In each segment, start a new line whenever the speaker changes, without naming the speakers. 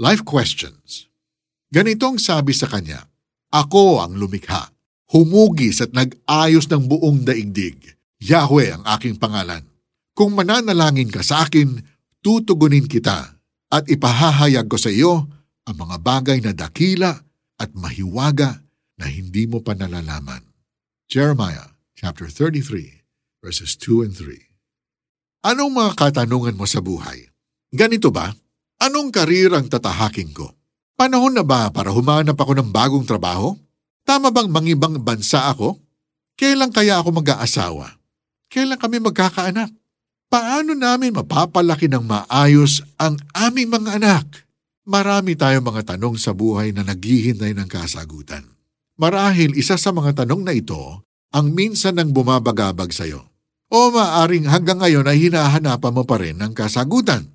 Life questions. Ganitong sabi sa kanya, Ako ang lumikha, humugis at nag-ayos ng buong daigdig. Yahweh ang aking pangalan. Kung mananalangin ka sa akin, tutugunin kita at ipahahayag ko sa iyo ang mga bagay na dakila at mahiwaga na hindi mo pa nalalaman. Jeremiah chapter 33 verses 2 and 3. Anong mga katanungan mo sa buhay? Ganito ba? Anong karir ang tatahakin ko? Panahon na ba para humanap ako ng bagong trabaho? Tama bang mangibang bansa ako? Kailan kaya ako mag-aasawa? Kailan kami magkakaanak? Paano namin mapapalaki ng maayos ang aming mga anak? Marami tayong mga tanong sa buhay na naghihintay ng kasagutan. Marahil isa sa mga tanong na ito ang minsan nang bumabagabag sa iyo. O maaring hanggang ngayon ay hinahanapan mo pa rin ng kasagutan.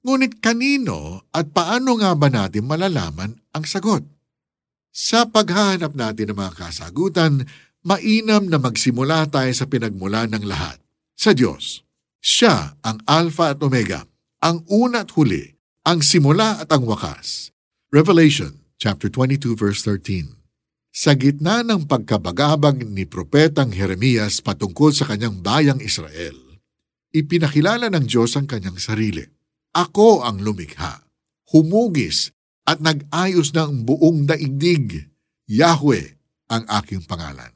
Ngunit kanino at paano nga ba natin malalaman ang sagot? Sa paghahanap natin ng mga kasagutan, mainam na magsimula tayo sa pinagmula ng lahat, sa Diyos. Siya ang Alpha at Omega, ang una at huli, ang simula at ang wakas. Revelation chapter 22 verse 13. Sa gitna ng pagkabagabag ni Propetang Jeremias patungkol sa kanyang bayang Israel, ipinakilala ng Diyos ang kanyang sarili. Ako ang lumikha, humugis at nag-ayos ng buong daigdig. Yahweh ang aking pangalan.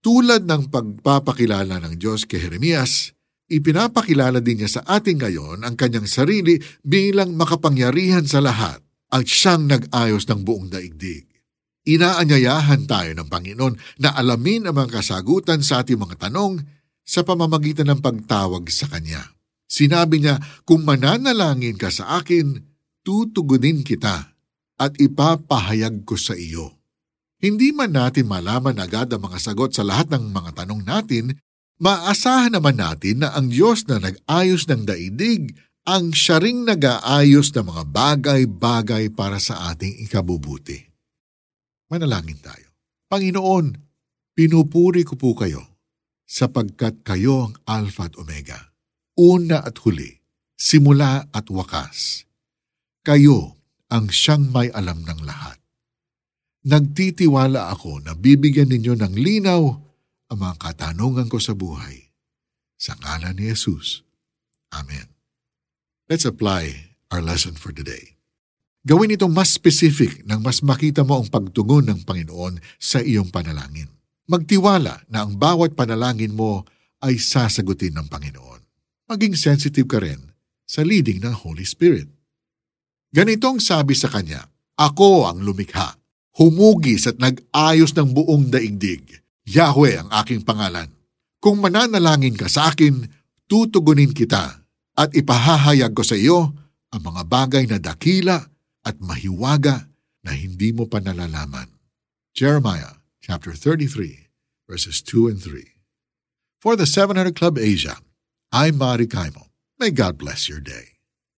Tulad ng pagpapakilala ng Diyos kay Jeremias, ipinapakilala din niya sa ating ngayon ang kanyang sarili bilang makapangyarihan sa lahat at siyang nag-ayos ng buong daigdig. Inaanyayahan tayo ng Panginoon na alamin ang mga kasagutan sa ating mga tanong sa pamamagitan ng pagtawag sa Kanya. Sinabi niya, kung mananalangin ka sa akin, tutugunin kita at ipapahayag ko sa iyo. Hindi man natin malaman agad ang mga sagot sa lahat ng mga tanong natin, maasahan naman natin na ang Diyos na nag-ayos ng daigdig ang siya ring nag-aayos ng mga bagay-bagay para sa ating ikabubuti. Manalangin tayo. Panginoon, pinupuri ko po kayo sapagkat kayo ang Alpha at Omega, una at huli, simula at wakas. Kayo ang siyang may alam ng lahat. Nagtitiwala ako na bibigyan ninyo ng linaw ang mga katanungan ko sa buhay. Sa ngalan ni Jesus. Amen. Let's apply our lesson for today. Gawin itong mas specific nang mas makita mo ang pagtugon ng Panginoon sa iyong panalangin. Magtiwala na ang bawat panalangin mo ay sasagutin ng Panginoon. Maging sensitive ka rin sa leading ng Holy Spirit. Ganitong sabi sa kanya, Ako ang lumikha, humugis at nag-ayos ng buong daigdig. Yahweh ang aking pangalan. Kung mananalangin ka sa akin, tutugunin kita at ipahahayag ko sa iyo ang mga bagay na dakila at mahiwaga na hindi mo pa nalalaman. Jeremiah chapter 33 verses 2 and 3. For the 700 Club Asia, I'm Mari Kaimo. May God bless your day.